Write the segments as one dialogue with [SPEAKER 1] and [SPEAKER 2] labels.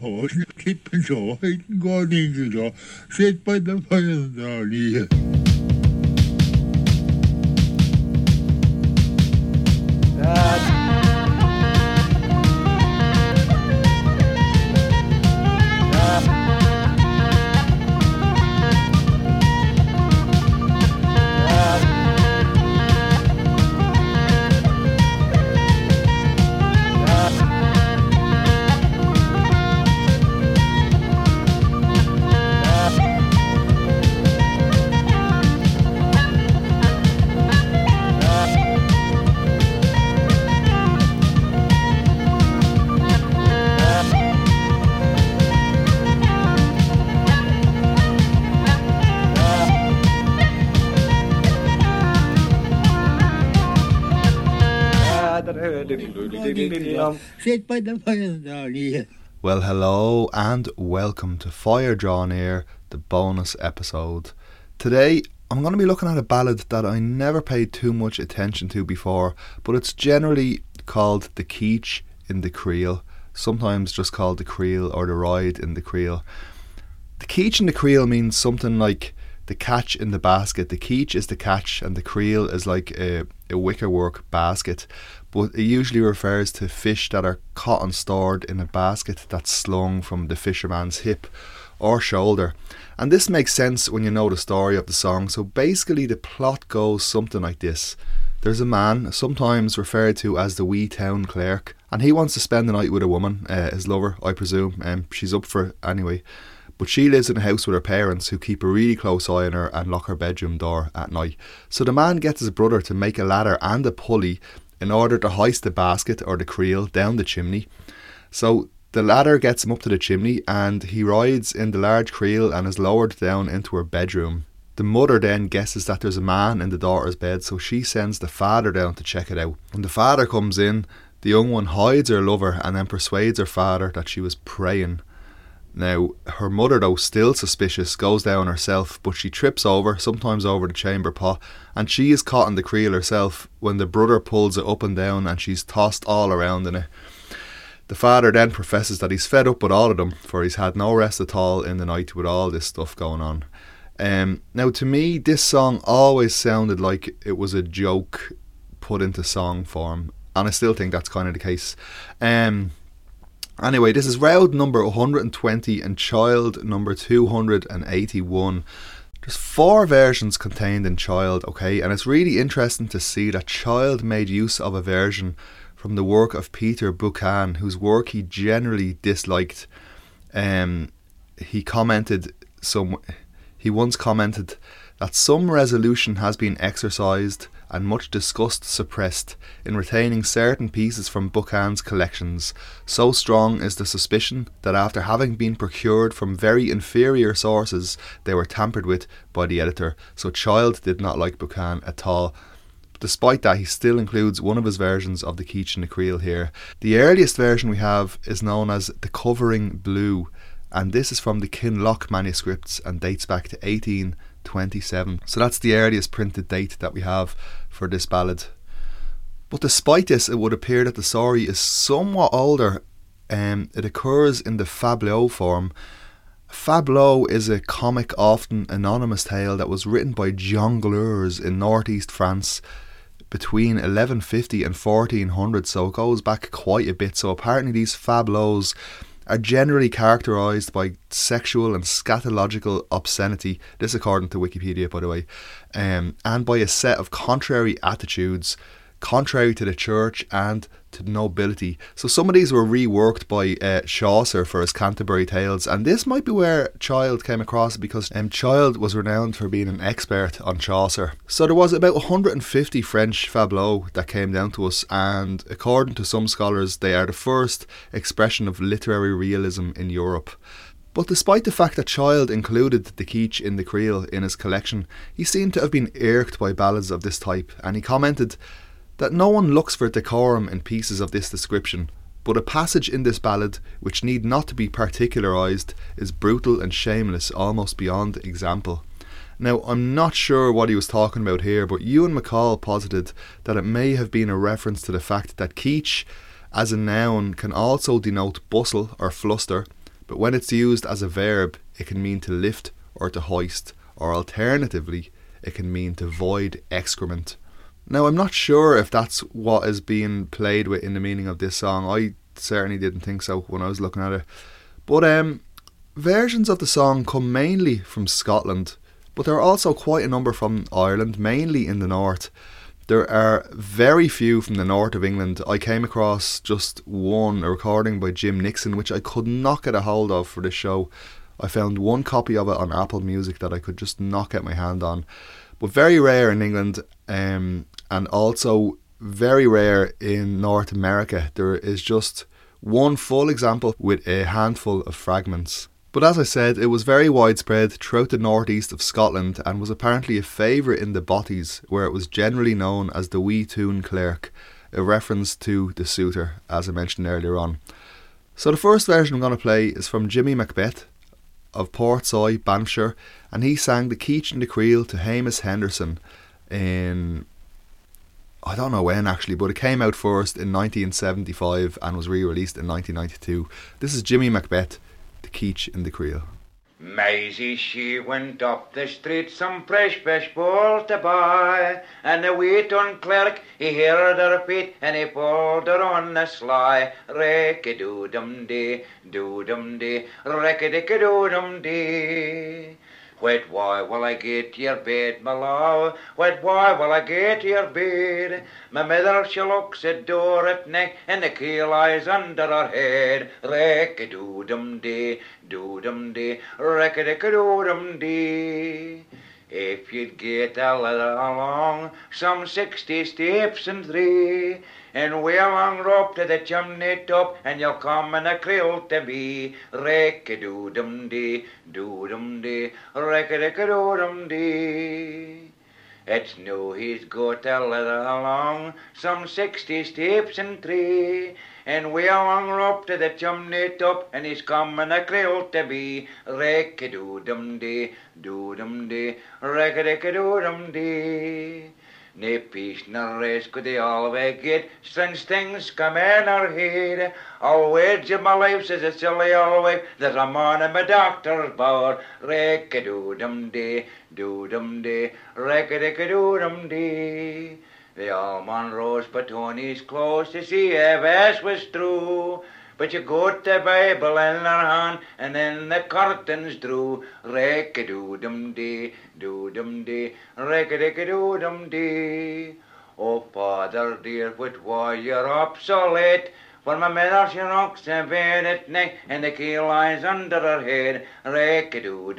[SPEAKER 1] Hoje que pensou, ainda gosta de jogar, sempre by the fire, andar.
[SPEAKER 2] Well, hello and welcome to Fire Draw Near, the bonus episode. Today, I'm going to be looking at a ballad that I never paid too much attention to before, but it's generally called the Keach in the Creel, sometimes just called the Creel or the Ride in the Creel. The Keach in the Creel means something like the catch in the basket. The Keach is the catch, and the Creel is like a, a wickerwork basket but it usually refers to fish that are caught and stored in a basket that's slung from the fisherman's hip or shoulder. And this makes sense when you know the story of the song. So basically, the plot goes something like this There's a man, sometimes referred to as the wee town clerk, and he wants to spend the night with a woman, uh, his lover, I presume. Um, she's up for it anyway. But she lives in a house with her parents who keep a really close eye on her and lock her bedroom door at night. So the man gets his brother to make a ladder and a pulley in order to hoist the basket or the creel down the chimney. So the ladder gets him up to the chimney and he rides in the large creel and is lowered down into her bedroom. The mother then guesses that there's a man in the daughter's bed, so she sends the father down to check it out. When the father comes in, the young one hides her lover and then persuades her father that she was praying. Now, her mother, though still suspicious, goes down herself, but she trips over, sometimes over the chamber pot, and she is caught in the creel herself when the brother pulls it up and down and she's tossed all around in it. The father then professes that he's fed up with all of them, for he's had no rest at all in the night with all this stuff going on. Um, now, to me, this song always sounded like it was a joke put into song form, and I still think that's kind of the case. Um, Anyway, this is Roud number 120 and child number 281. There's four versions contained in Child, okay, and it's really interesting to see that Child made use of a version from the work of Peter Buchan, whose work he generally disliked. Um, he commented some. He once commented that some resolution has been exercised and much disgust suppressed in retaining certain pieces from Buchan's collections. So strong is the suspicion that after having been procured from very inferior sources, they were tampered with by the editor. So Child did not like Buchan at all. Despite that, he still includes one of his versions of the Keach and the Creel here. The earliest version we have is known as the Covering Blue, and this is from the Kinloch manuscripts and dates back to 18. 27. So that's the earliest printed date that we have for this ballad. But despite this, it would appear that the story is somewhat older. Um, it occurs in the fabliau form. Fabliau is a comic, often anonymous tale that was written by jongleurs in northeast France between 1150 and 1400, so it goes back quite a bit. So apparently, these fabliaux are generally characterized by sexual and scatological obscenity, this according to Wikipedia, by the way, um, and by a set of contrary attitudes, contrary to the church and to nobility. So some of these were reworked by uh, Chaucer for his Canterbury Tales, and this might be where Child came across because um, Child was renowned for being an expert on Chaucer. So there was about 150 French fabliaux that came down to us, and according to some scholars, they are the first expression of literary realism in Europe. But despite the fact that Child included the Keach in the Creel in his collection, he seemed to have been irked by ballads of this type, and he commented that no one looks for decorum in pieces of this description, but a passage in this ballad, which need not to be particularised, is brutal and shameless almost beyond example. Now, I'm not sure what he was talking about here, but Ewan MacColl posited that it may have been a reference to the fact that keech, as a noun, can also denote bustle or fluster, but when it's used as a verb, it can mean to lift or to hoist, or alternatively, it can mean to void excrement. Now, I'm not sure if that's what is being played with in the meaning of this song. I certainly didn't think so when I was looking at it. But um, versions of the song come mainly from Scotland, but there are also quite a number from Ireland, mainly in the north. There are very few from the north of England. I came across just one, a recording by Jim Nixon, which I could not get a hold of for this show. I found one copy of it on Apple Music that I could just not get my hand on. But very rare in England, um, and also very rare in North America. There is just one full example with a handful of fragments. But as I said, it was very widespread throughout the northeast of Scotland and was apparently a favourite in the bothies, where it was generally known as the Wee Toon Clerk, a reference to the suitor, as I mentioned earlier on. So the first version I'm going to play is from Jimmy McBeath of Portsoy, Banffshire, and he sang the Keach and the Creel to Hamish Henderson in I don't know when actually, but it came out first in 1975 and was re-released in 1992. This is Jimmy McBeath, the Keach and the Creel.
[SPEAKER 3] Maisie, she went up the street some fresh balls to buy, and the wheaton clerk, he heard her feet, and he pulled her on the sly. Reck-a-doo-dum-dee, doo-dum-dee, reck-a-dick-a-doo-dum-dee. Wet why will I get to your bed, my love? Wet why will I get to your bed? My mother she looks at door at night, and the key lies under her head. Reck a doo dum dee, doo dum dee, reck a dick a doo dum dee. If you'd get along, some sixty steps and three, and we along rope to the chimney top, and you'll come in a creel to me. Reck a doo dum dee, doo dum dee, reck a doo dum dee. It's new he's got a little along, some sixty steps and three, and we are along rope to the chimney top, and he's coming a creel to be. Reck a doo dum dee, doo dum dee, reck a doo dum dee. Ne peace nor rest could they always get, strange things come in our head. I'll wager my life, says a silly old wife, there's a man in my doctor's board. Reck a doo dum dee, doo dum dee, reck a dick a doo dum dee. The almond rose Tony's close to see if this was true. But you got the Bible in her hand, and then the curtains drew. Reck a doo dum dee, doo dum dee, reck a dick a doo dum dee. Oh, father dear, what why you're up so late? For my mother she rocks in bed at night, and the key lies under her head. Reck a doo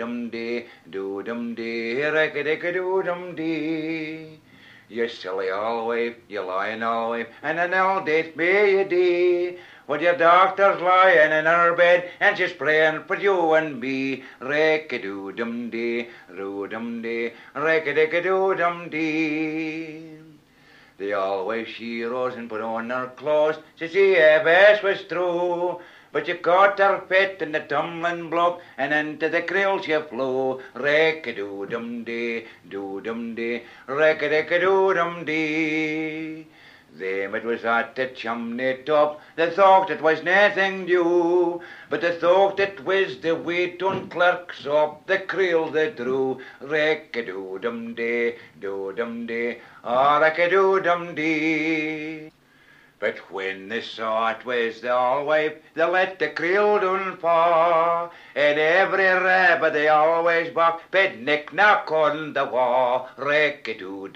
[SPEAKER 3] dum dee, doo dum dee, reck a dick a doo dum dee. You silly old wife, you lying wife, and an old date may you dee. With your doctor's lying in her bed, and she's praying for you and me. Reck a doo dum dee, doo dum dee, reck a dick a doo dum dee. They always she rose and put on her clothes to see if this was true. But you caught her fit in the tumbling block, and into the creel she flew. Reck a doo dum dee, doo dum dee, reck a dick a doo dum dee. Them it was at the chimney top, they thought it was nothing new, but they thought it was the Wheaton clerks up the creel they drew. Reck a doo dum dee, doo dum dee, ah, reck But when they saw it was the all wife, they let the creel down fall. And every rabbit they always bark, but nick knock on the wall. Reck a doo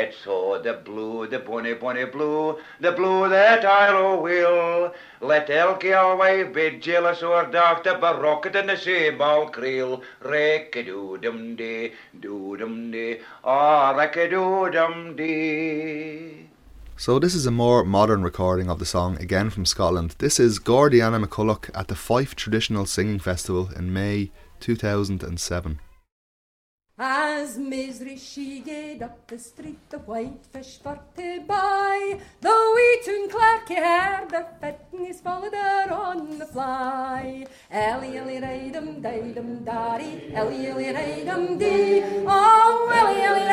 [SPEAKER 3] It's so the blue, the bonny, bonny blue, the blue that I'll will. Let Elkie always be jealous or the Barocket in the a doo dum dee, doo dum dee, ah, reck a doo dum dee.
[SPEAKER 2] So this is a more modern recording of the song, again from Scotland. This is Gordeanna McCulloch at the Fife Traditional Singing Festival in May 2007.
[SPEAKER 4] As misery she gaed up the street, the whitefish for to buy. The wheaten clerk he heard her fit, and he's followed her on the fly. Ellie, ellie, raidum, daidum, daddy, ellie, ellie, raidum, dee. Oh, ellie, ellie,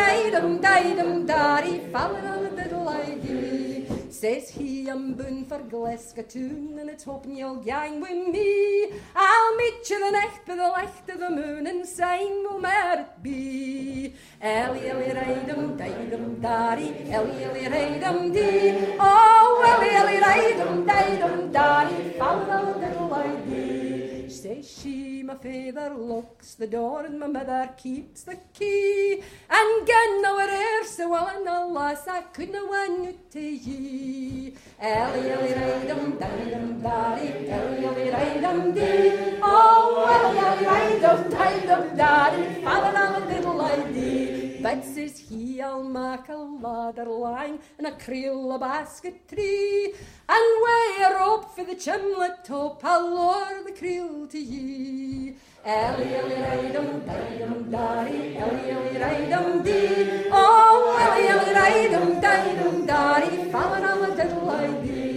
[SPEAKER 4] daidum, daddy, followed on the I dee. Says he, I'm boon for Glasgow and it's hoping you'll gang with me. I'll meet you the night by the light of the moon and sign will where it be. Ellie, ellie, ride-em, dide-em, daddy, ellie, ellie, ride-em, dee. Oh, ellie, ellie, ride-em, dide-em, daddy, follow the little lady. Says she, my father locks the door and my mother keeps the key. And gan nowhere so well and alas I couldna win you to ye. Ellie, ellie, ride-em, dide-em, daddy, ellie, ellie, ride-em, dee. Oh, ellie, ellie, ride-em, dide-em, daddy, follow the little lady. But says he, I'll make a ladder line and a creel a basket tree. And way a rope for the chimlet top, I'll lower the creel Ellie, ellie, ride-em, dide-em, daddy, ellie, ellie, ride-em, dee. Oh, ellie, ellie, ride-em, dide-em, daddy, fallin' on the diddle I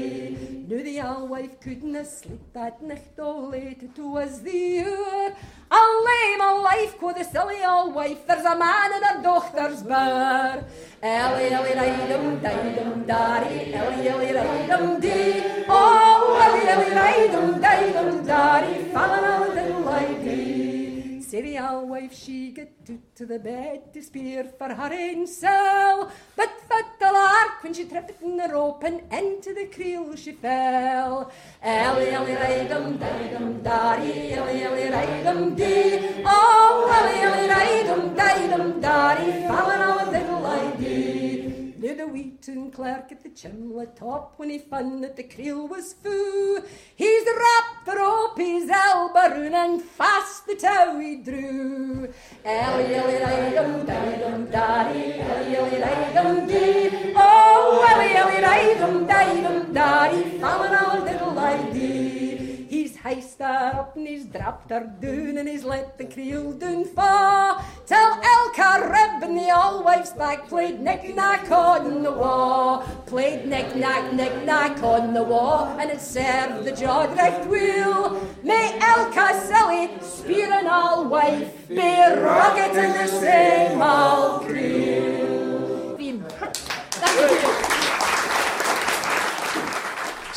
[SPEAKER 4] Nu the old wife couldna sleep that night, oh late it was the hour. I'll lay my life, quo the silly old wife, there's a man in her daughter's bar. Ellie, ellie, ride-em, dide-em, daddy, ellie, ellie, ride-em, dee. Oh, ellie, ellie, ride-em, dide-em, daddy, fallin' on the diddle I dee. Silly old wife, she get to, to the bed to spear for her own soul. But the lark, when she tripped in the rope and into the creel she fell. Ellie, ellie, ride-em, dide-em, daddy, ellie, ellie, ride-em, dee. Oh, ellie, ellie, ride-em, dide-em, daddy, fallin' on the diddle I Knew the wheaten clerk at the chimlet top when he found that the creel was fou. He's wrapped the rope his elbow and fast the tow he drew. Ellie, ellie, ride-em, dide-em, daddy, ellie, ellie, ride-em, dee. Oh, ellie, ellie, ride-em, dide-em, daddy, fallin' all little her up and he's dropped her down and he's let the creel down far. Till Elka Reb and the old wife's back played knick-knack on the wall. Played knick-knack, knick-knack on the wall and it served the jod right well. May Elka silly spear and old wife be rocket in the same old creel.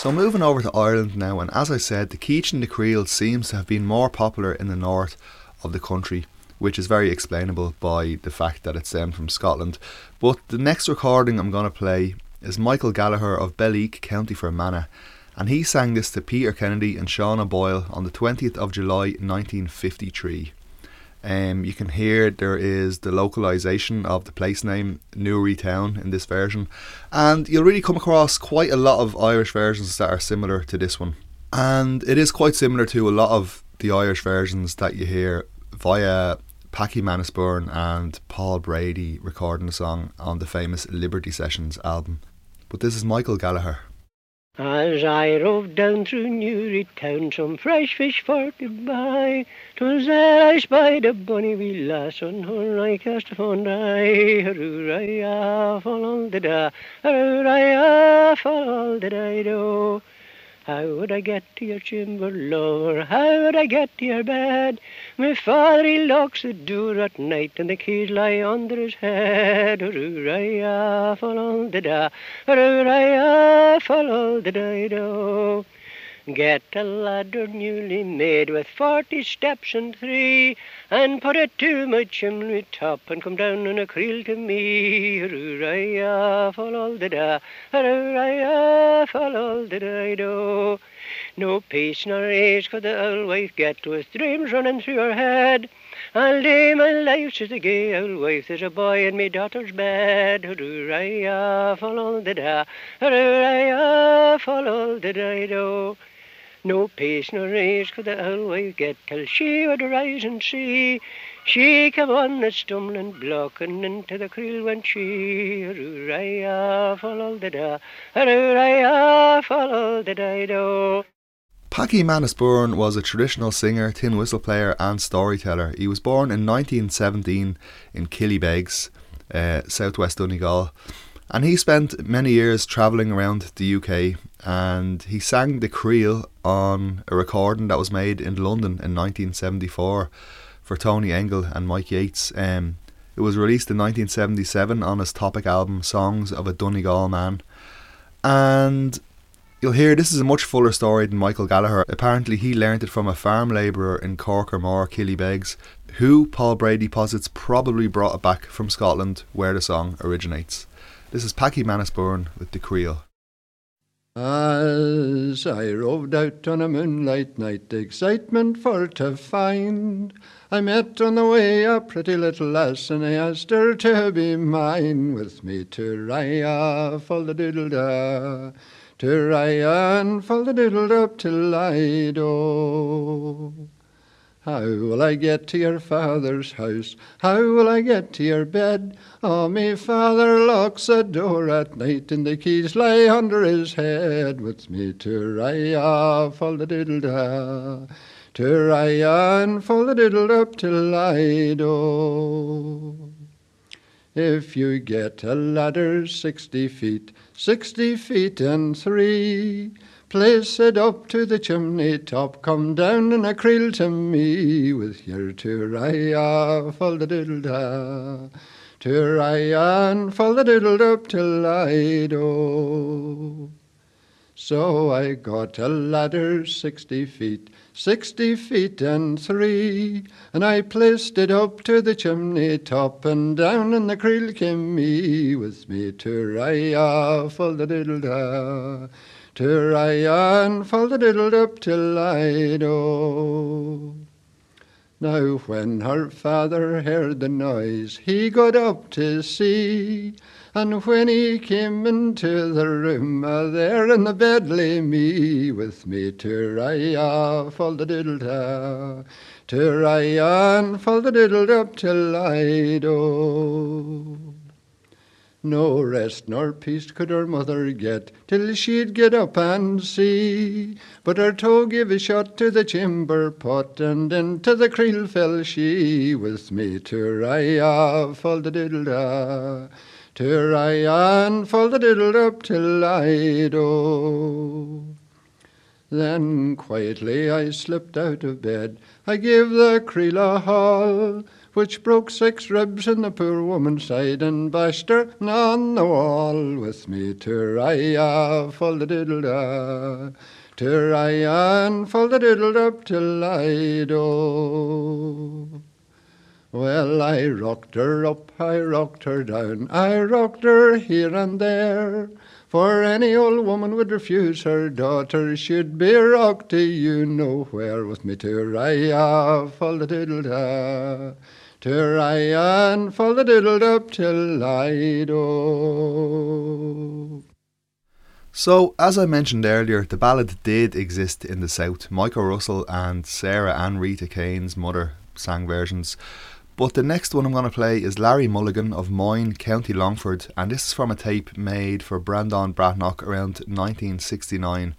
[SPEAKER 2] So moving over to Ireland now, and as I said, the Keach and the Creel seems to have been more popular in the north of the country, which is very explainable by the fact that it stemmed um, from Scotland. But the next recording I'm going to play is Michael Gallagher of Belleek, County Fermanagh, and he sang this to Peter Kennedy and Seán O'Boyle on the 20th of July 1953. Um, you can hear there is the localization of the place name Newry Town in this version, and you'll really come across quite a lot of Irish versions that are similar to this one. And it is quite similar to a lot of the Irish versions that you hear via Packie Manus Byrne and Paul Brady recording the song on the famous Liberty Sessions album. But this is Michael Gallagher.
[SPEAKER 5] As I rode down through Newry town, some fresh fish for to buy. 'Twas there I spied a bonny wee lass on her I cast upon I. Hurrah, fall the da, hurrah, fall the da do. How would I get to your chamber, lover? How would I get to your bed? My father he locks the door at night, and the keys lie under his head. Hurrah, follow the da, hurrah, follow the da. Get a ladder newly made with forty steps and three, and put it to my chimney top, and come down on a creel to me. Hurrah, follow the da, hurrah, follow the da do. No peace nor ease could the old wife get with dreams running through her head. I'll day my life, says the gay old wife, there's a boy in me daughter's bed. Hurrah, follow the da, hurrah, follow the da do. No peace nor ease could the old wife get till she would rise and see. She came on the stumbling block and into the creel went she. Hurrah, follow the da, hurrah, follow the da do.
[SPEAKER 2] Packie was a traditional singer, tin whistle player, and storyteller. He was born in 1917 in Killybegs, uh, southwest Donegal, and he spent many years travelling around the UK. And he sang the creel on a recording that was made in London in 1974 for Tony Engle and Mike Yates. Um, it was released in 1977 on his topic album Songs of a Donegal Man. And you'll hear this is a much fuller story than Michael Gallagher. Apparently, he learnt it from a farm labourer in Corkermore, Killybegs, who Paul Brady posits probably brought it back from Scotland, where the song originates. This is Packie Manus Byrne with the Creel.
[SPEAKER 6] As I roved out on a moonlight night, excitement for to find, I met on the way a pretty little lass, and I asked her to be mine, with me to Raya, full the diddle da, to Raya and full the diddle up till I do. How will I get to your father's house? How will I get to your bed? Oh, me father locks a door at night, and the keys lie under his head. With me to Raya, full the diddle da, to Raya and full the diddle up till I do. If you get a ladder sixty feet, sixty feet and three, Place it up to the chimney top, come down and a creel to me with your turaya, full the diddle da, turaya and full the diddle up till I do. So I got a ladder sixty feet, sixty feet and three, and I placed it up to the chimney top, and down in the creel came me with me turaya, full the diddle da. I and fall the diddled up till I do. Now when her father heard the noise, he got up to see, and when he came into the room, uh, there in the bed lay me, with me to the diddle da, to and fall the diddled up till I do. No rest nor peace could her mother get till she'd get up and see. But her toe gave a shot to the chamber pot, and into the creel fell she. With me to Raya, fall the diddle da, to Raya and fall the diddle up till I do. Then quietly I slipped out of bed, I gave the creel a haul which broke six ribs in the poor woman's side and bashed her on the wall with me to full the diddle da, to and full the diddle up till I do. Well, I rocked her up, I rocked her down, I rocked her here and there. For any old woman would refuse her daughter, she'd be rocked to you nowhere with me to Raya, full the diddle da to Ryan for the diddled up till I do.
[SPEAKER 2] So, as I mentioned earlier, the ballad did exist in the South. Michael Russell and Sarah Ann Rita Keane's mother sang versions. But the next one I'm going to play is Larry Mulligan of Moyne, County Longford, and this is from a tape made for Breandán Breathnach around 1969.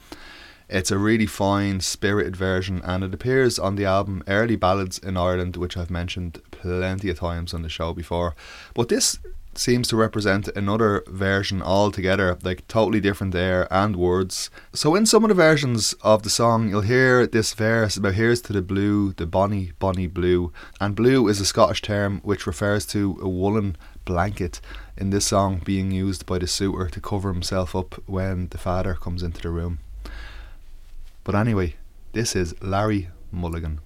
[SPEAKER 2] It's a really fine, spirited version, and it appears on the album Early Ballads in Ireland, which I've mentioned plenty of times on the show before. But this seems to represent another version altogether, like totally different air and words. So in some of the versions of the song, you'll hear this verse about here's to the blue, the bonny, bonny blue. And blue is a Scottish term which refers to a woolen blanket in this song being used by the suitor to cover himself up when the father comes into the room. But anyway, this is Larry Mulligan.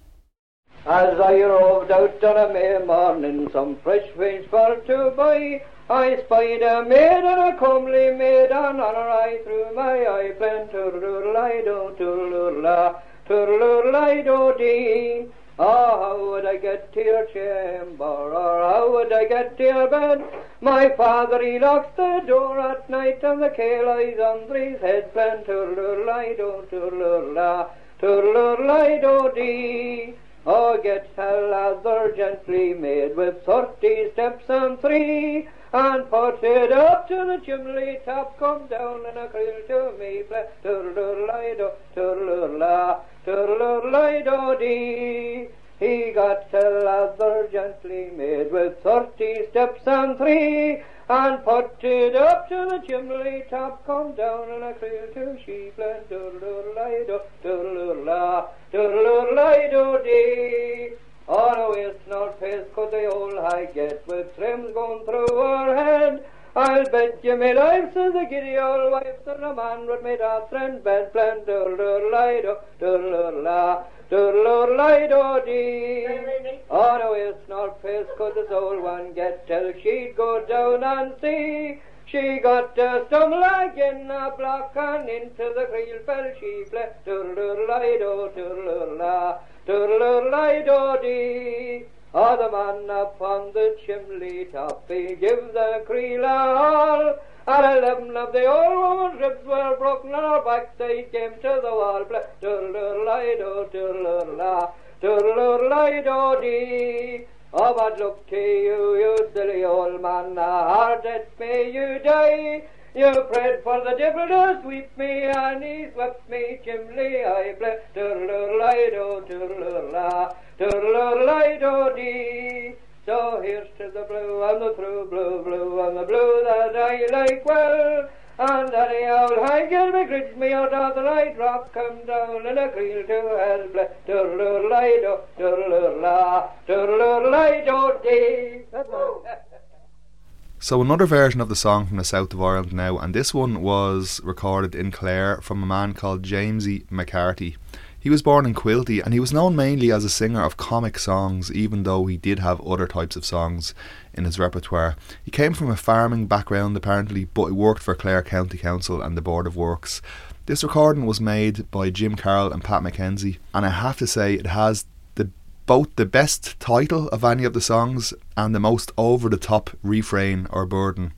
[SPEAKER 7] As I roved out on a May morning, some fresh fish for to buy, I spied a maiden, a comely maid, and on her eye through my eye, turlurlido, turlurla, oh, turlurlido oh, dee. Oh, how would I get to your chamber, or how would I get to your bed? My father, he locks the door at night, and the kale lies under his head. Plan turlur-la, oh, turlur-lido dee. Oh, get a lather gently made with thirty steps and three, and put it up to the chimney top, come down in a creel to me, turlur-lido, turlur-la, turlur-lido dee. He got a lather gently made with thirty steps and three, and put it up to the chimney top, come down in a creel to sheep, and turlur-lido, turlur-la, turlur-lido dee. Oh, no, it's not face could the old high get with trims going through her head, I'll bet you me life to the giddy old wife that a man would make a friend bed plan doodle-doodle-lido, doodle-doodle-la, doodle-doodle-lido dee. Oh no, it's not face could this old one get till she'd go down and see. She got a stumble again a block and into the creel fell she fled. Doodle-doodle-lido, doodle-doodle-la, doodle-doodle-lido dee. Oh, the man upon the chimney top, he gives the creel a haul. And eleven of the old woman's ribs were broken and her backside came to the wall. Doodle-doodle-lido, doodle-doodle-la, doodle-doodle-lido dee. Oh, but look to you, you silly old man, hard that may you die. You prayed for the devil to sweep me, and he swept me chimney. I bless doodle-doodle-lido, doodle-doodle-la, doodle-doodle-lido dee. So here's to the blue and the true blue, blue and the blue that I like well. And any old begrids me grid me out of the light rock, come down in a creel to hell. Bless doodle-doodle-lido, doodle-doodle-la, doodle-doodle-lido dee. That's.
[SPEAKER 2] So another version of the song from the south of Ireland now, and this one was recorded in Clare from a man called Jamesie McCarthy. He was born in Quilty and he was known mainly as a singer of comic songs, even though he did have other types of songs in his repertoire. He came from a farming background apparently, but he worked for Clare County Council and the Board of Works. This recording was made by Jim Carroll and Pat McKenzie, and I have to say it has both the best title of any of the songs and the most over the top refrain or burden,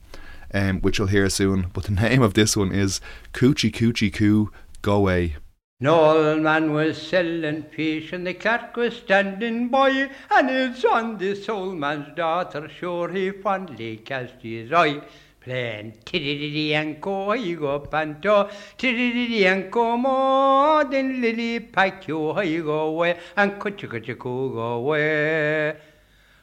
[SPEAKER 2] um, which you'll hear soon. But the name of this one is Coochie Coochie Coo Go Away.
[SPEAKER 8] An old man was selling fish and the clerk was standing by and it's on this old man's daughter sure he fondly cast his eye. Playing tiddy and go panto, tiddy and go more than lily pack you I go away and kuchu kuchu go away.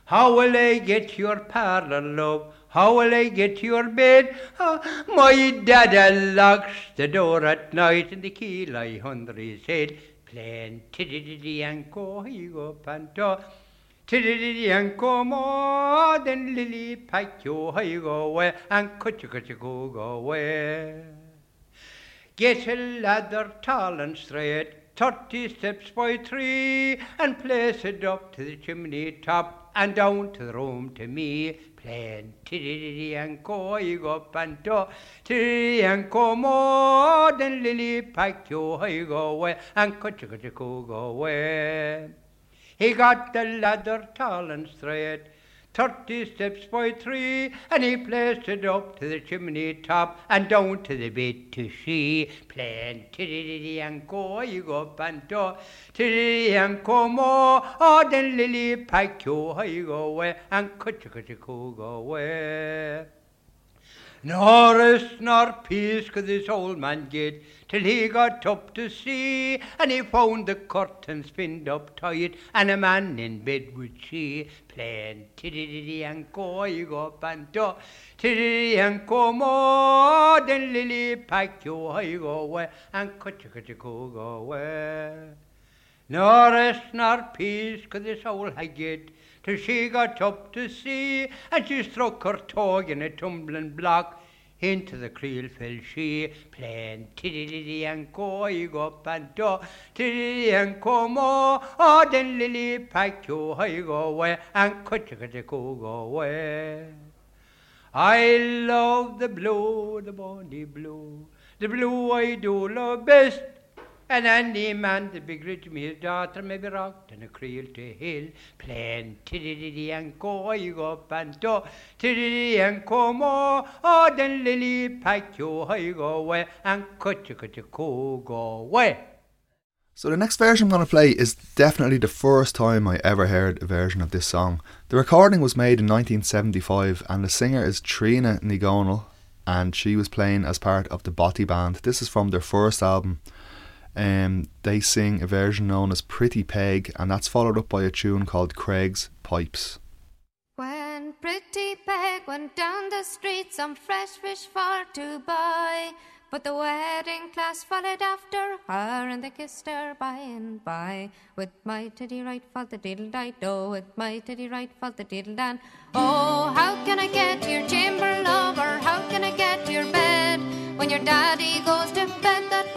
[SPEAKER 8] How will I get your parlour, love? How will I get your bed? Ah, my dada locks the door at night and the key lie under his head. Playing tiddy go, he go panto. More than lily pack you, he go away and kuchu kuchu go go away. Get a ladder tall and straight, thirty steps by three, and place it up to the chimney top and down to the room to me. Playing go, you go panto, go more than lily pack you, you go away, and kuchu kuchu go go away. He got the ladder tall and straight, thirty steps by three, and he placed it up to the chimney top and down to the bed to see. Playing tiddy and go, you go panto, tiddy and go more, oh, then lily pack you, you go away, and kuchu go go away. Nor rest nor peace could this old man get till he got up to see, and he found the curtains pinned up tight, and a man in bed would see, playing tiddy and go, you go panto, tiddy and go more, then lily pack you, you go away, and kuchu go go away. Nor rest nor peace could this old hag get till she got up to see, and she struck her toe in a tumbling block. Into the creel fell she, playing tiddy and go, you go panto, tiddy and go more, oh, then lily pack you, you go away, and kuchu go go away. I love the blue, the bonny blue, the blue I do love best. And any man that begrudge me his daughter may be rocked in a creel to hill, playing tiddy and go, you go panto, tiddy and go more, oh, then lily pack you, you go away, and kuchu go go away.
[SPEAKER 2] So the next version I'm going to play is definitely the first time I ever heard a version of this song. The recording was made in 1975 and the singer is Tríona Ní Dhomhnaill and she was playing as part of the Bothy Band. This is from their first album. Um, they sing a version known as Pretty Peg and that's followed up by a tune called Cregg's Pipes.
[SPEAKER 9] When Pretty Peg went down the street, some fresh fish for to buy. But the wedding class followed after her, and they kissed her by and by. With my titty right for the diddle die do, with my titty right for the diddle dan. Oh, how can I get your chamber lover? How can I get your bed when your daddy goes to bed that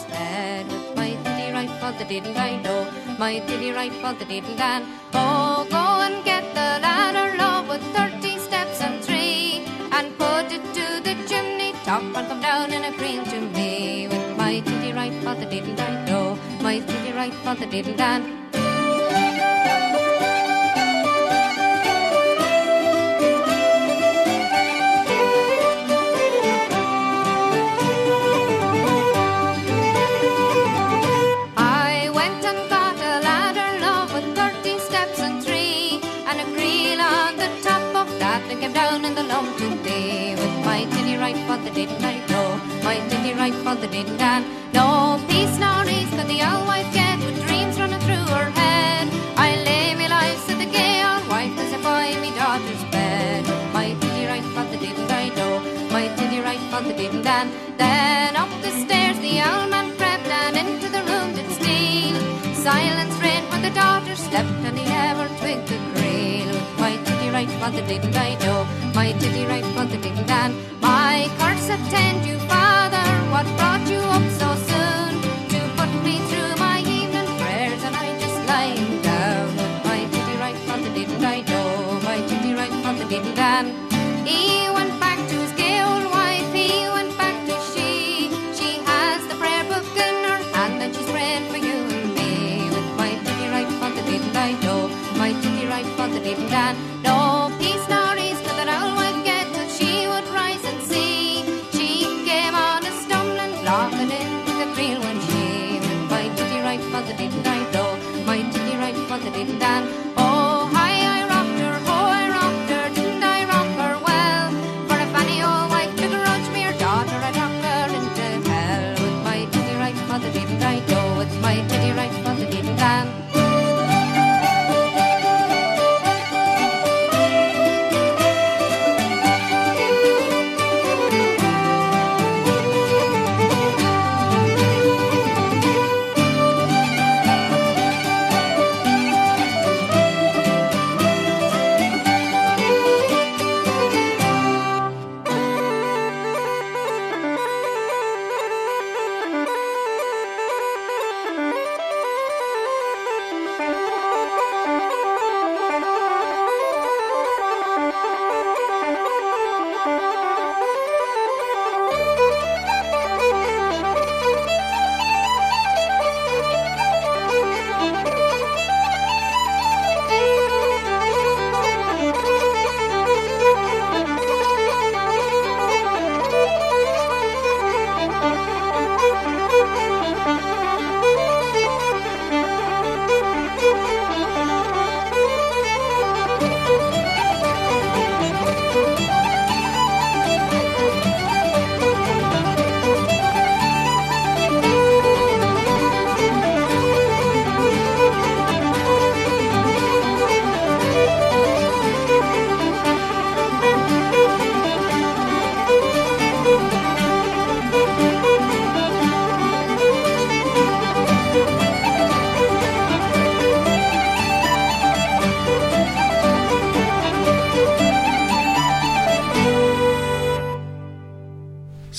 [SPEAKER 9] iron under? With my tiddy right for the diddle I know, my tiddy right for the diddle dan. Oh, go and get the ladder, love, with thirty steps and three, and put it to the chimney top and come down in a cream to me. With my tiddy right for the diddle I know, my tiddy right for the diddle dan. Came down in the lump to thee. With my tiddy right for the didn't I know, my tiddy right for the didn't and no peace ease could the old wife get with dreams running through her head. I lay me life to the gay old wife as I me daughter's bed. My tiddy right for the didn't I know, my tiddy right for the didn't and then up the stairs the old man crept and into the room did steal. Silence reigned when the daughter slept and he ever twigged the. With my tiddy right for the didn't I know, my tiddy right for the didn't and my curse attend you, father. What brought you up so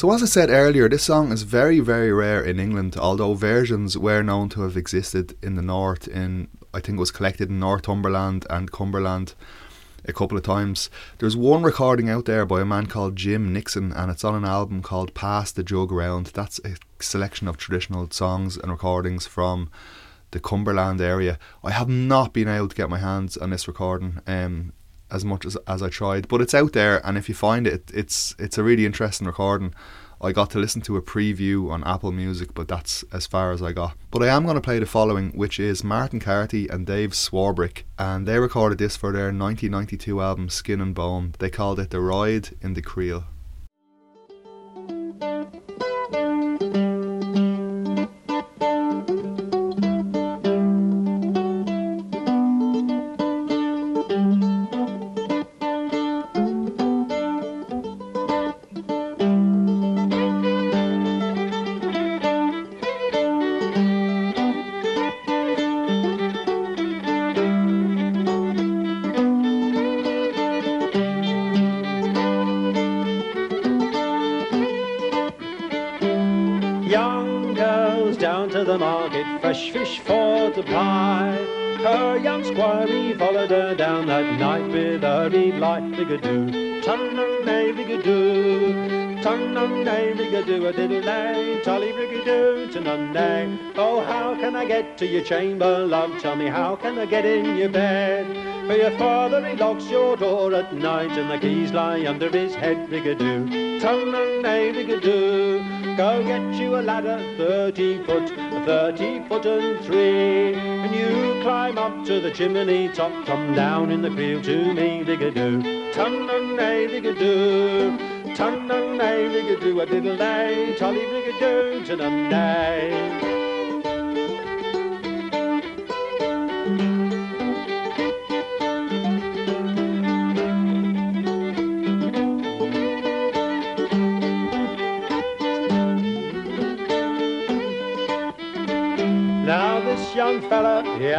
[SPEAKER 2] So, as I said earlier, this song is very, very rare in England, although versions were known to have existed in the north. In I think it was collected in Northumberland and Cumberland a couple of times. There's one recording out there by a man called Jim Nixon, and it's on an album called Pass the Jug Around. That's a selection of traditional songs and recordings from the Cumberland area. I have not been able to get my hands on this recording. Um, as much as, as I tried, but it's out there, and if you find it, it's it's a really interesting recording. I got to listen to a preview on Apple Music, but that's as far as I got. But I am going to play the following, which is Martin Carthy and Dave Swarbrick, and they recorded this for their 1992 album Skin and Bone. They called it The Ride in the Creel.
[SPEAKER 10] A reed light biggadoo. Tun-nun-nay, biggadoo. Tun-nun-nay, biggadoo, a diddle day, tolly biggadoo, tun-nun-nay. Oh, how can I get to your chamber, love? Tell me, how can I get in your bed? For your father, he locks your door at night, and the keys lie under his head, biggadoo. Tun-nun-nay, biggadoo. Go get you a ladder, thirty foot, thirty foot and three. And you climb up to the chimney top, come down in the creel to me, biggadoo. Tun-nun-nay, biggadoo. Tun-nun-nay, biggadoo, a diddle day, tolly biggadoo, tun-nun-nay. Now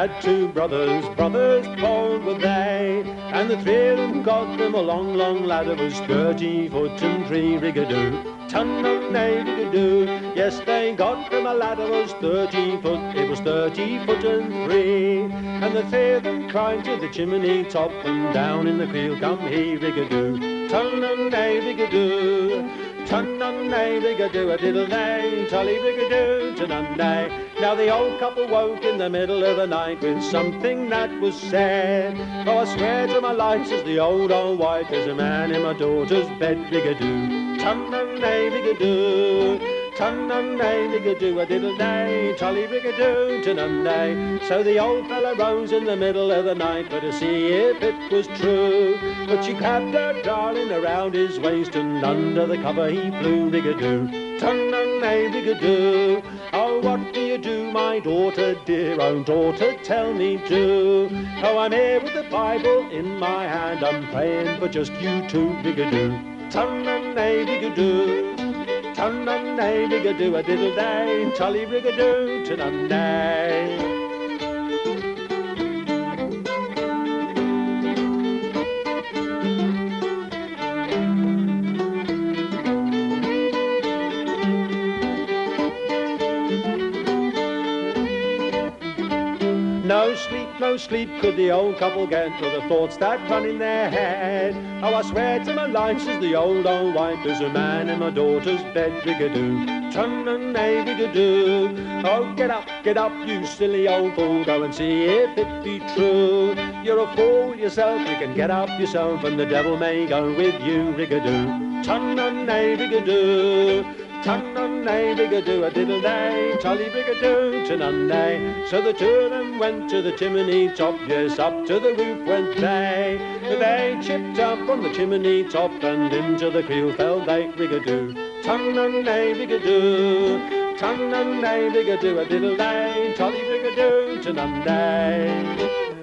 [SPEAKER 10] had two brothers, brothers bold were they, and the three of them got them a long, long ladder, was thirty foot and three rigadoo. Ton of nay rigadoo, yes they got them a ladder, was thirty foot, it was thirty foot and three, and the three of them climbed to the chimney top, and down in the creel come he rigadoo. Ton of nay rigadoo. Tun nun nay, rigadoo, a diddle nay, tolly rigadoo, tun nun nay. Now the old couple woke in the middle of the night with something that was said. Oh, I swear to my life, says the old old wife, there's a man in my daughter's bed, rigadoo. Tun nun nay, rigadoo. Tun nun nay, rigadoo, a diddle day, tolly rigadoo, tun nun nay. So the old fella rose in the middle of the night for to see if it was true. But she grabbed her darling around his waist and under the cover he flew, rigadoo. Tun nun nay, rigadoo. Oh, what do you do, my daughter dear? Oh, daughter, tell me do. Oh, I'm here with the Bible in my hand. I'm praying for just you two, rigadoo. Tun nun nay, rigadoo. Tun nun nay, rigadoo, a diddle day, tolly rigadoo, tun nun nay. No sleep could the old couple get for the thoughts that run in their head. Oh, I swear to my life, says the old old wife, there's a man in my daughter's bed, rigadoo. Tun and rigadoo. Oh, get up, get up, you silly old fool, go and see if it be true. You're a fool yourself, you can get up yourself, and the devil may go with you, rigadoo. Tun and rigadoo. Tun nun nay, rigadoo, a diddle day, tolly nun nay. So the two of them went to the chimney top, yes, up to the roof went they. They chipped up on the chimney top, and into the creel fell they, rigadoo. Tun nun nay, rigadoo, tun nun nay, rigadoo, a diddle day, tolly rigadoo, tun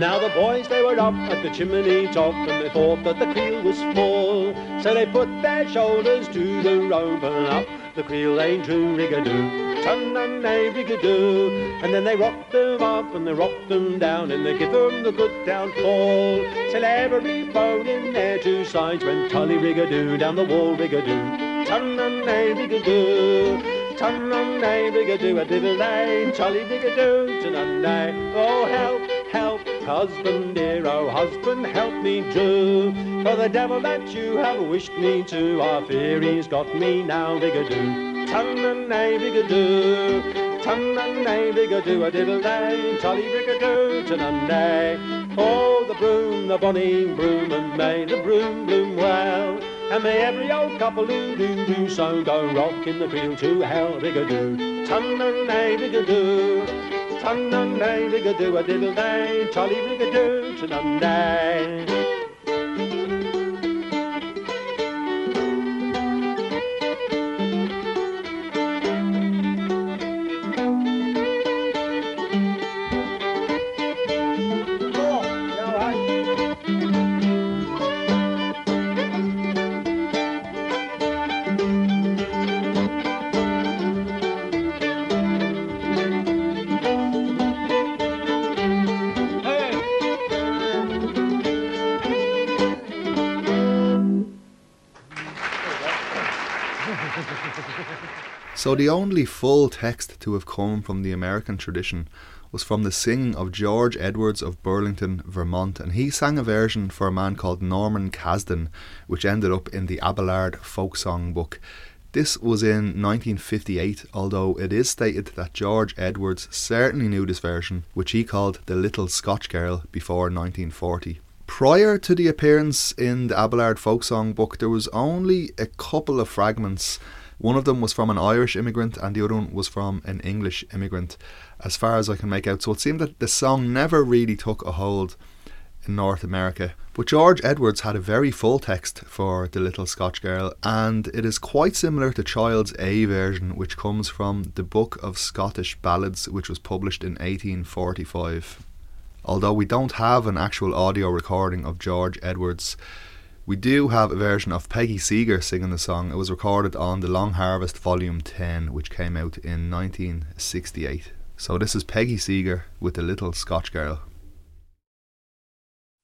[SPEAKER 10] Now the boys they were up at the chimney top and they thought that the creel was full. So they put their shoulders to the rope and up the creel they drew rigadoo. Tun and nay rigadoo. And then they rocked them up and they rocked them down and they give them the good down fall. Till every bone in their two sides went tully rigadoo down the wall rigadoo. Tun and nay rigadoo. Tun and nay rigadoo a diddle day. Tully rigadoo tun and nay. Oh help, help, husband dear, oh husband, help me do. For the devil that you have wished me to, I fear he's got me now, rigadoo. Tun and nay, rigadoo. Tun and nay, rigadoo, a diddle day, tolly and nay. Oh, the broom, the bonny broom, and may the broom bloom well. And may every old couple who do do so go rocking the creel to hell, rigadoo. Tun and nay, rigadoo. Tun and nay, rigadoo, a diddle day, tolly rigadoo, tun and nay.
[SPEAKER 2] So the only full text to have come from the American tradition was from the singing of George Edwards of Burlington, Vermont, and he sang a version for a man called Norman Cazden, which ended up in the Abelard folk song book. This was in 1958, although it is stated that George Edwards certainly knew this version, which he called The Little Scotch Girl, before 1940. Prior to the appearance in the Abelard folk song book, there was only a couple of fragments. One of them was from an Irish immigrant, and the other one was from an English immigrant, as far as I can make out. So it seemed that the song never really took a hold in North America. But George Edwards had a very full text for The Little Scotch Girl, and it is quite similar to Child's A version, which comes from the Book of Scottish Ballads, which was published in 1845. Although we don't have an actual audio recording of George Edwards, we do have a version of Peggy Seeger singing the song. It was recorded on The Long Harvest Volume 10, which came out in 1968. So this is Peggy Seeger with The Little Scotch Girl.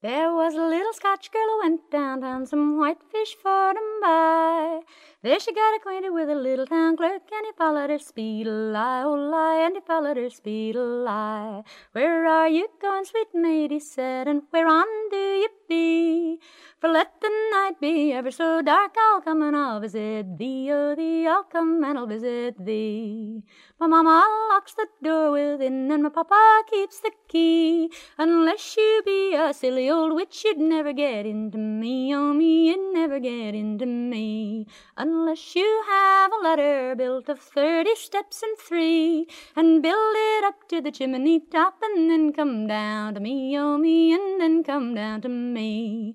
[SPEAKER 11] There was a little Scotch girl who went downtown some whitefish for to buy. There she got acquainted with a little town clerk, and he followed her speed a lie, oh lie, and he followed her speed a lie. Where are you going, sweet maid? he said, and whereon do you be? For let the night be ever so dark, I'll come and I'll visit thee, oh thee, I'll come and I'll visit thee. My mama locks the door within, and my papa keeps the key. Unless you be a silly old witch, you'd never get into me, oh me, you'd never get into me. Unless you have a ladder built of thirty steps and three, and build it up to the chimney top, and then come down to me, oh me, and then come down to me. The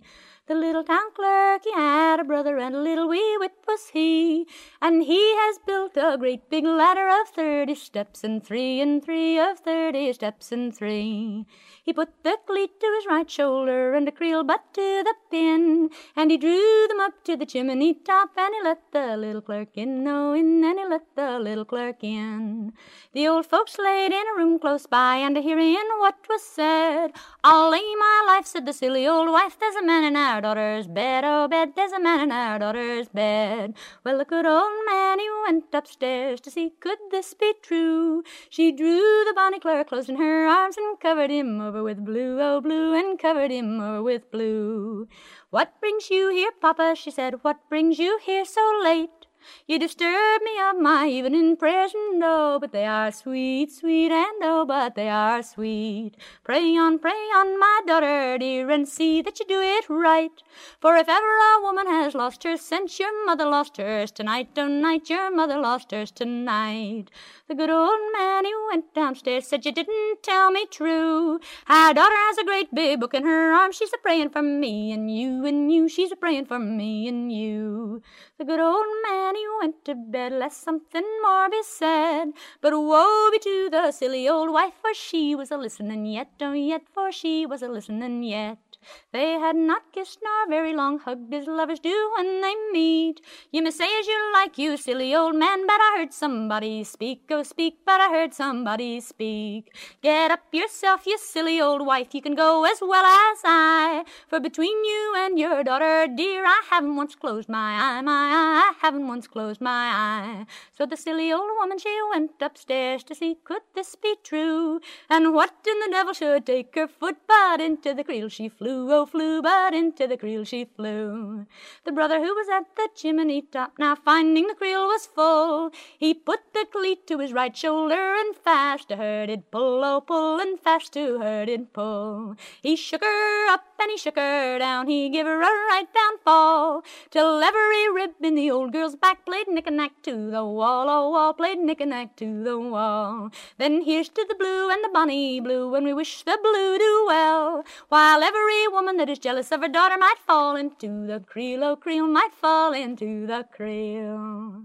[SPEAKER 11] little town clerk, he had a brother, and a little wee wit was he. And he has built a great big ladder of thirty steps and three, and three of thirty steps and three. He put the cleat to his right shoulder, and a creel butt to the pin, and he drew them up to the chimney top, and he let the little clerk in, oh, in, and he let the little clerk in. The old folks laid in a room close by, and a hearing what was said. I'll lay my life, said the silly old wife, there's a man in our daughter's bed, oh bed, there's a man in our daughter's bed. Well, the good old man, he went upstairs to see could this be true. She drew the bonny clerk close in her arms and covered him over with blue, oh blue, and covered him over with blue. What brings you here, Papa? she said. What brings you here so late? You disturb me of my evening and oh, but they are sweet, sweet, and oh, but they are sweet. Pray on, pray on, my daughter dear, and see that you do it right. For if ever a woman has lost her sense, your mother lost hers tonight, tonight, your mother lost hers tonight. The good old man, he went downstairs, said you didn't tell me true. Our daughter has a great big book in her arms, she's a praying for me and you and you, she's a praying for me and you. The good old man, he went to bed, lest something more be said. But woe be to the silly old wife, for she was a listening yet, oh yet, for she was a listening yet. They had not kissed nor very long hugged as lovers do when they meet. You may say as you like, you silly old man, but I heard somebody speak, oh speak, but I heard somebody speak. Get up yourself, you silly old wife, you can go as well as I. For between you and your daughter, dear, I haven't once closed my eye, my eye, I haven't once closed my eye. So the silly old woman, she went upstairs to see could this be true, and what in the devil should take her foot but into the creel she flew flew, oh flew, but into the creel she flew. The brother who was at the chimney top, now finding the creel was full, he put the cleat to his right shoulder, and fast to her did pull, oh pull, and fast to her did pull. He shook her up and he shook her down, he give her a right down fall, till every rib in the old girl's back played knick-a-knack to the wall, oh wall, played knick-a-knack to the wall. Then here's to the blue and the bonny blue, and we wish the blue do well, while every woman that is jealous of her daughter might fall into the creel, oh creel, might fall into the creel.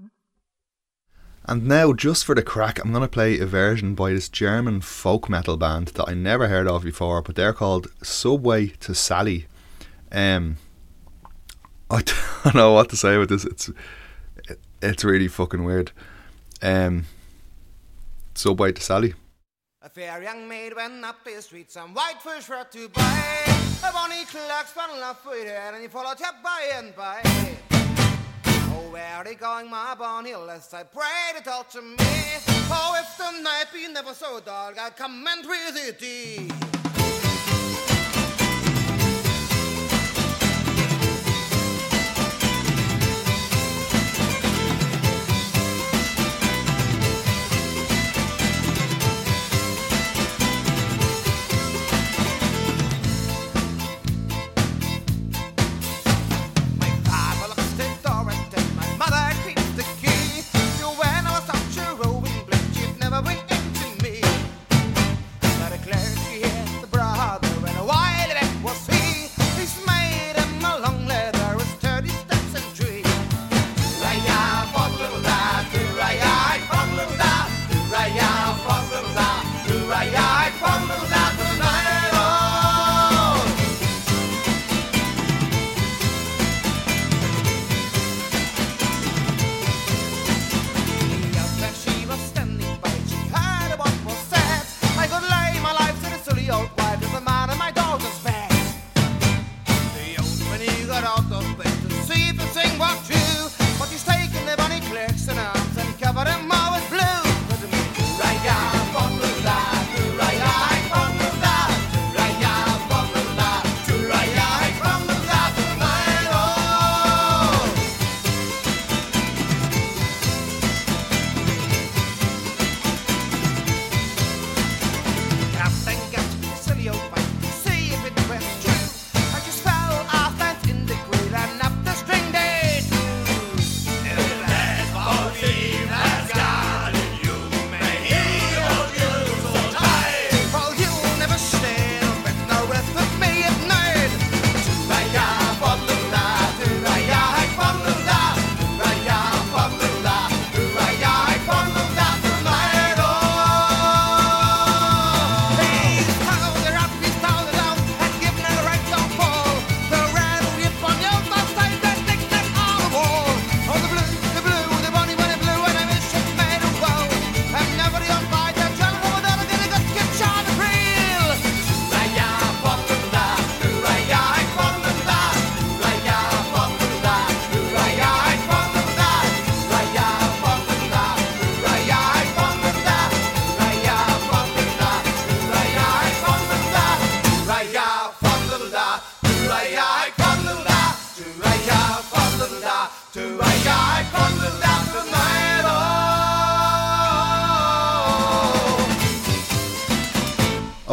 [SPEAKER 2] And now, just for the crack, I'm going to play a version by this German folk metal band that I never heard of before, but they're called Subway to Sally. Um, I don't know what to say about this. It's it's really fucking weird. Um, Subway to Sally.
[SPEAKER 12] A fair young maid went up the street, some white fish for to buy. A bonny clerk spun off with her, and he followed her by and by. Oh, where are you going, my bonny lass? I pray to talk to me. Oh, if the night be never so dark, I'll come and visit thee.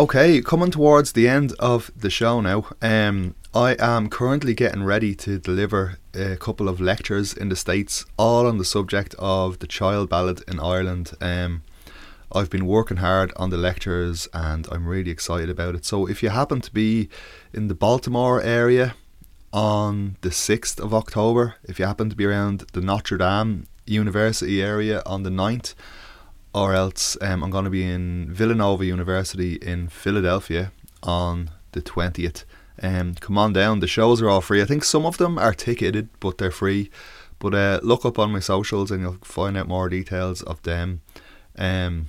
[SPEAKER 2] Okay, coming towards the end of the show now. Um, I am currently getting ready to deliver a couple of lectures in the States, all on the subject of the child ballad in Ireland. Um, I've been working hard on the lectures and I'm really excited about it. So, if you happen to be in the Baltimore area on the 6th of October, if you happen to be around the Notre Dame University area on the 9th, or else um, I'm going to be in Villanova University in Philadelphia on the 20th. Um, come on down, the shows are all free. I think some of them are ticketed, but they're free. But uh, look up on my socials and you'll find out more details of them. Um,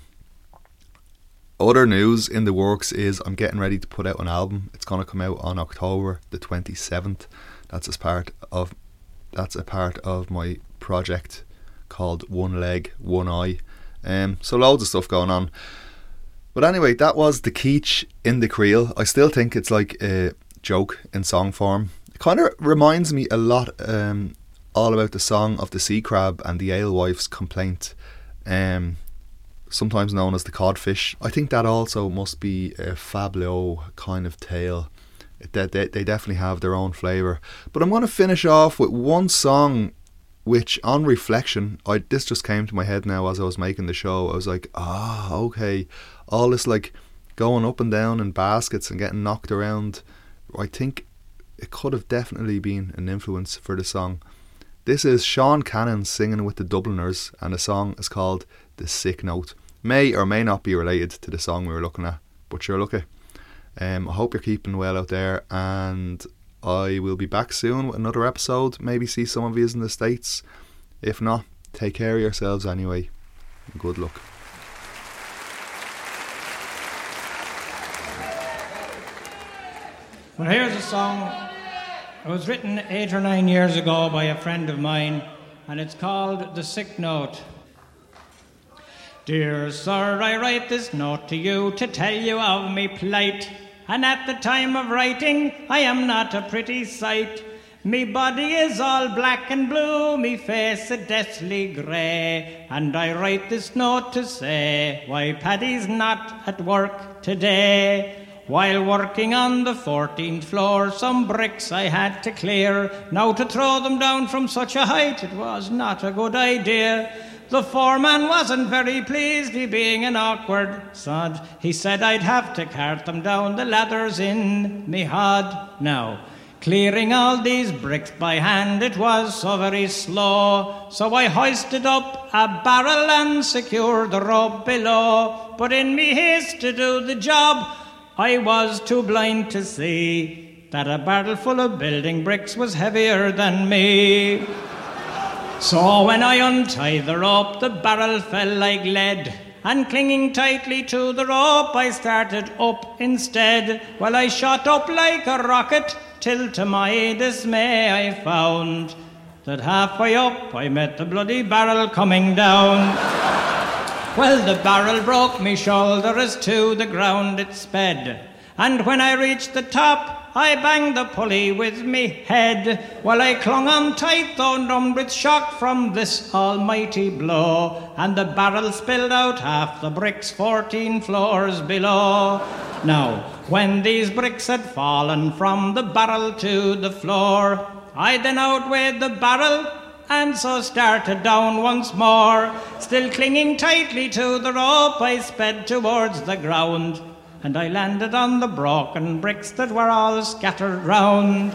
[SPEAKER 2] other news in the works is I'm getting ready to put out an album. It's going to come out on October the 27th. That's as part of that's a part of my project called One Leg, One Eye. Um, so loads of stuff going on. But anyway, that was the Keach in the Creel. I still think it's like a joke in song form. It kind of reminds me a lot um, all about the song of the sea crab and the alewife's complaint, um, sometimes known as the codfish. I think that also must be a fabliau kind of tale. They, they, they definitely have their own flavour. But I'm going to finish off with one song which on reflection I this just came to my head now as I was making the show. I was like, ah, okay. All this like going up and down in baskets and getting knocked around. I think it could have definitely been an influence for the song. This is Sean Cannon singing with the Dubliners, and the song is called The Sick Note. May or may not be related to the song we were looking at, but look it. Um, I hope you're keeping well out there, and I will be back soon with another episode. Maybe see some of you in the States. If not, take care of yourselves anyway. Good luck.
[SPEAKER 13] Well, here's a song. It was written eight or nine years ago by a friend of mine and it's called The Sick Note. Dear sir, I write this note to you to tell you of me plight. And at the time of writing, I am not a pretty sight. Me body is all black and blue, me face a deathly grey. And I write this note to say why Paddy's not at work today. While working on the 14th floor, some bricks I had to clear. Now to throw them down from such a height, it was not a good idea. The foreman wasn't very pleased, he being an awkward sod. He said I'd have to cart them down the ladders in me hod. Now, clearing all these bricks by hand, it was so very slow. So I hoisted up a barrel and secured the rope below. But in me haste to do the job, I was too blind to see that a barrel full of building bricks was heavier than me. So when I untied the rope, the barrel fell like lead. And clinging tightly to the rope, I started up instead. Well, I shot up like a rocket, till to my dismay I found that halfway up I met the bloody barrel coming down. Well, the barrel broke me shoulder as to the ground it sped. And when I reached the top, I banged the pulley with me head. while I clung on tight, though numbed with shock from this almighty blow. And the barrel spilled out half the bricks, fourteen floors below. Now, when these bricks had fallen from the barrel to the floor, I then outweighed the barrel and so started down once more. Still clinging tightly to the rope, I sped towards the ground, and I landed on the broken bricks that were all scattered round.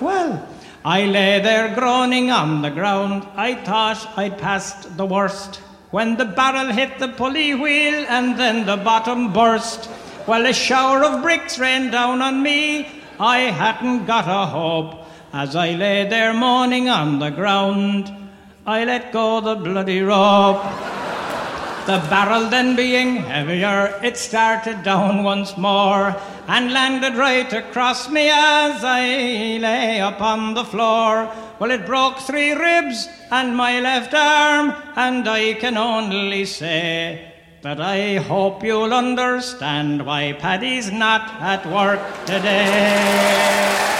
[SPEAKER 13] Well, I lay there groaning on the ground. I thought I'd passed the worst. When the barrel hit the pulley wheel and then the bottom burst. Well, a shower of bricks rained down on me. I hadn't got a hope. As I lay there moaning on the ground, I let go the bloody rope. The barrel then being heavier, it started down once more and landed right across me as I lay upon the floor. Well, it broke three ribs and my left arm, and I can only say that I hope you'll understand why Paddy's not at work today.